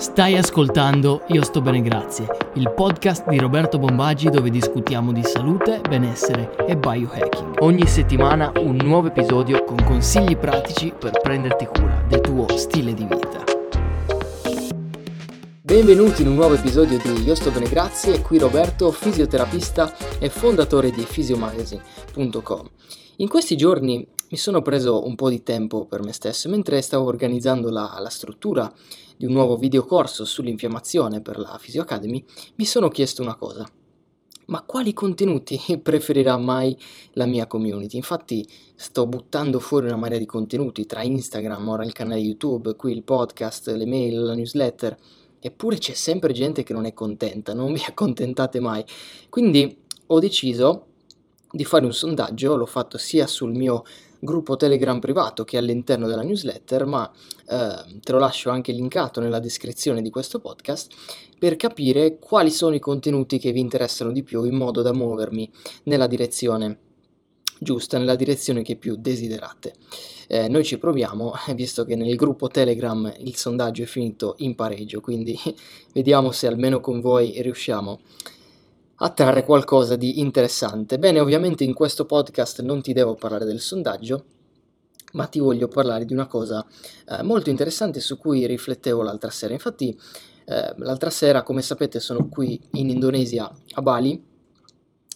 Stai ascoltando Io sto bene grazie, il podcast di Roberto Bombaggi dove discutiamo di salute, benessere e biohacking. Ogni settimana un nuovo episodio con consigli pratici per prenderti cura del tuo stile di vita. Benvenuti in un nuovo episodio di Io sto bene grazie, qui Roberto, fisioterapista e fondatore di physiomagazine.com. In questi giorni mi sono preso un po' di tempo per me stesso mentre stavo organizzando la, la struttura di un nuovo videocorso sull'infiammazione per la Physio Academy, mi sono chiesto una cosa. Ma quali contenuti preferirà mai la mia community? Infatti sto buttando fuori una marea di contenuti tra Instagram, ora il canale YouTube, qui il podcast, le mail, la newsletter, eppure c'è sempre gente che non è contenta, non vi accontentate mai. Quindi ho deciso di fare un sondaggio, l'ho fatto sia sul mio gruppo Telegram privato che all'interno della newsletter, ma eh, te lo lascio anche linkato nella descrizione di questo podcast per capire quali sono i contenuti che vi interessano di più in modo da muovermi nella direzione giusta, nella direzione che più desiderate. Eh, noi ci proviamo, visto che nel gruppo Telegram il sondaggio è finito in pareggio, quindi vediamo se almeno con voi riusciamo a trarre qualcosa di interessante. Bene, ovviamente in questo podcast non ti devo parlare del sondaggio, ma ti voglio parlare di una cosa eh, molto interessante su cui riflettevo l'altra sera. Infatti, eh, l'altra sera, come sapete, sono qui in Indonesia, a Bali,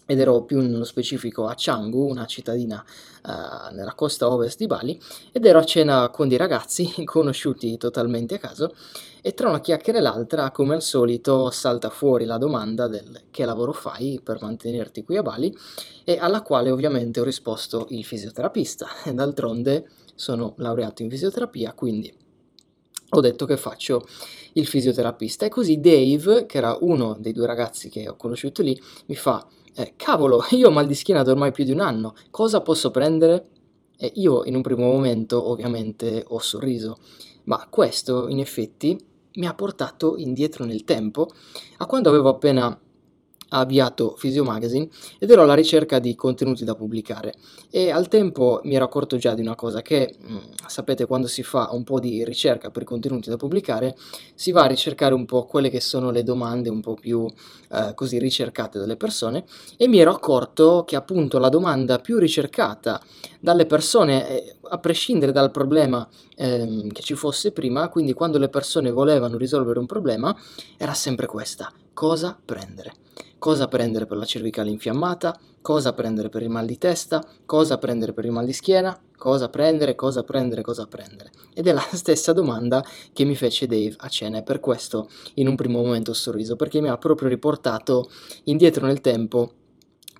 ed ero più nello specifico a Canggu, una cittadina uh, nella costa ovest di Bali, ed ero a cena con dei ragazzi conosciuti totalmente a caso e tra una chiacchiera e l'altra, come al solito, salta fuori la domanda del che lavoro fai per mantenerti qui a Bali e alla quale ovviamente ho risposto il fisioterapista. D'altronde sono laureato in fisioterapia, quindi ho detto che faccio il fisioterapista. E così Dave, che era uno dei due ragazzi che ho conosciuto lì, mi fa eh, cavolo, io ho mal di schiena da ormai più di un anno, cosa posso prendere? E io in un primo momento ovviamente ho sorriso, ma questo in effetti mi ha portato indietro nel tempo a quando avevo appena ha avviato Physio Magazine ed ero alla ricerca di contenuti da pubblicare. E al tempo mi ero accorto già di una cosa che mm, sapete quando si fa un po' di ricerca per contenuti da pubblicare si va a ricercare un po' quelle che sono le domande un po' più eh, così ricercate dalle persone e mi ero accorto che appunto la domanda più ricercata dalle persone eh, a prescindere dal problema ehm, che ci fosse prima quindi quando le persone volevano risolvere un problema era sempre questa cosa prendere? Cosa prendere per la cervicale infiammata, cosa prendere per il mal di testa, cosa prendere per il mal di schiena, cosa prendere, cosa prendere, cosa prendere. Ed è la stessa domanda che mi fece Dave a cena e per questo in un primo momento ho sorriso, perché mi ha proprio riportato indietro nel tempo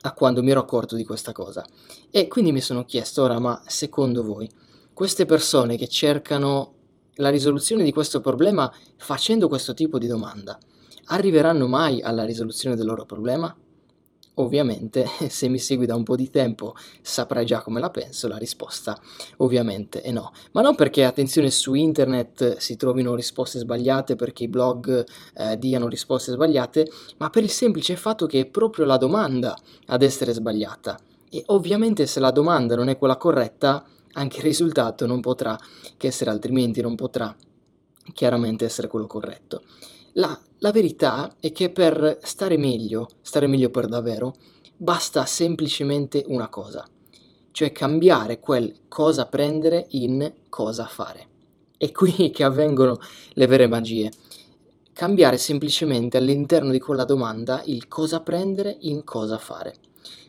a quando mi ero accorto di questa cosa. E quindi mi sono chiesto ora, ma secondo voi, queste persone che cercano la risoluzione di questo problema facendo questo tipo di domanda, arriveranno mai alla risoluzione del loro problema? Ovviamente, se mi segui da un po' di tempo saprai già come la penso, la risposta ovviamente è no. Ma non perché, attenzione, su internet si trovino risposte sbagliate, perché i blog eh, diano risposte sbagliate, ma per il semplice fatto che è proprio la domanda ad essere sbagliata. E ovviamente se la domanda non è quella corretta, anche il risultato non potrà che essere altrimenti, non potrà chiaramente essere quello corretto. La, la verità è che per stare meglio, stare meglio per davvero, basta semplicemente una cosa, cioè cambiare quel cosa prendere in cosa fare. È qui che avvengono le vere magie. Cambiare semplicemente all'interno di quella domanda il cosa prendere in cosa fare.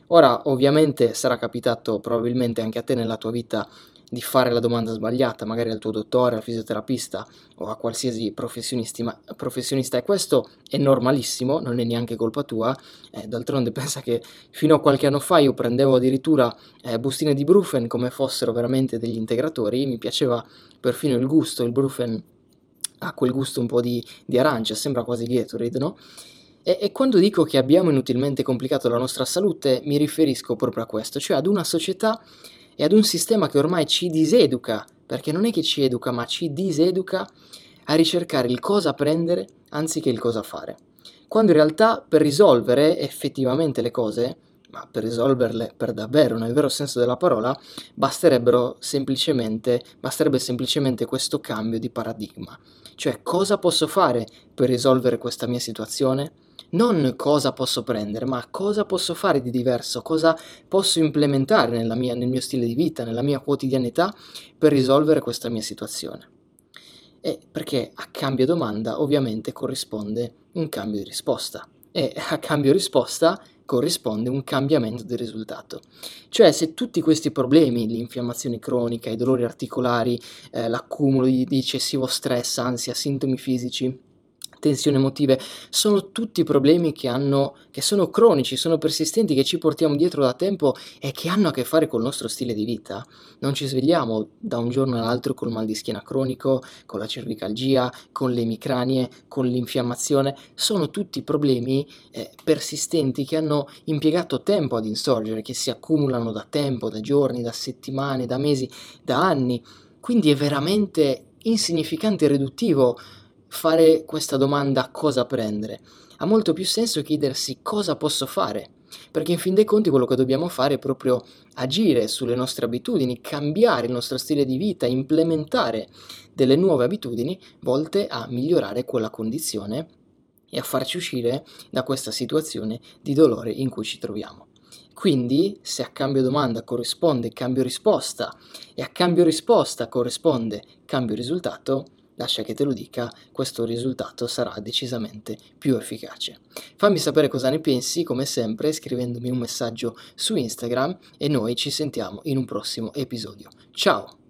Ora, ovviamente sarà capitato probabilmente anche a te nella tua vita di fare la domanda sbagliata, magari al tuo dottore, al fisioterapista o a qualsiasi professionista. E questo è normalissimo, non è neanche colpa tua, eh, d'altronde pensa che fino a qualche anno fa io prendevo addirittura eh, bustine di Brufen come fossero veramente degli integratori, mi piaceva perfino il gusto, il Brufen ha quel gusto un po' di, di arancia, sembra quasi Gatorade, no? E, e quando dico che abbiamo inutilmente complicato la nostra salute mi riferisco proprio a questo, cioè ad una società e ad un sistema che ormai ci diseduca, perché non è che ci educa, ma ci diseduca a ricercare il cosa prendere anziché il cosa fare. Quando in realtà per risolvere effettivamente le cose, ma per risolverle per davvero, nel vero senso della parola, basterebbero semplicemente, basterebbe semplicemente questo cambio di paradigma. Cioè, cosa posso fare per risolvere questa mia situazione? Non cosa posso prendere, ma cosa posso fare di diverso, cosa posso implementare mia, nel mio stile di vita, nella mia quotidianità per risolvere questa mia situazione. E perché a cambio domanda ovviamente corrisponde un cambio di risposta e a cambio risposta corrisponde un cambiamento del risultato. Cioè se tutti questi problemi, l'infiammazione cronica, i dolori articolari, eh, l'accumulo di, di eccessivo stress, ansia, sintomi fisici, tensioni emotive, sono tutti problemi che, hanno, che sono cronici, sono persistenti, che ci portiamo dietro da tempo e che hanno a che fare col nostro stile di vita. Non ci svegliamo da un giorno all'altro col mal di schiena cronico, con la cervicalgia, con le emicranie, con l'infiammazione. Sono tutti problemi eh, persistenti che hanno impiegato tempo ad insorgere, che si accumulano da tempo, da giorni, da settimane, da mesi, da anni. Quindi è veramente insignificante e riduttivo fare questa domanda cosa prendere. Ha molto più senso chiedersi cosa posso fare, perché in fin dei conti quello che dobbiamo fare è proprio agire sulle nostre abitudini, cambiare il nostro stile di vita, implementare delle nuove abitudini volte a migliorare quella condizione e a farci uscire da questa situazione di dolore in cui ci troviamo. Quindi, se a cambio domanda corrisponde cambio risposta e a cambio risposta corrisponde cambio risultato, lascia che te lo dica, questo risultato sarà decisamente più efficace. Fammi sapere cosa ne pensi, come sempre, scrivendomi un messaggio su Instagram e noi ci sentiamo in un prossimo episodio. Ciao!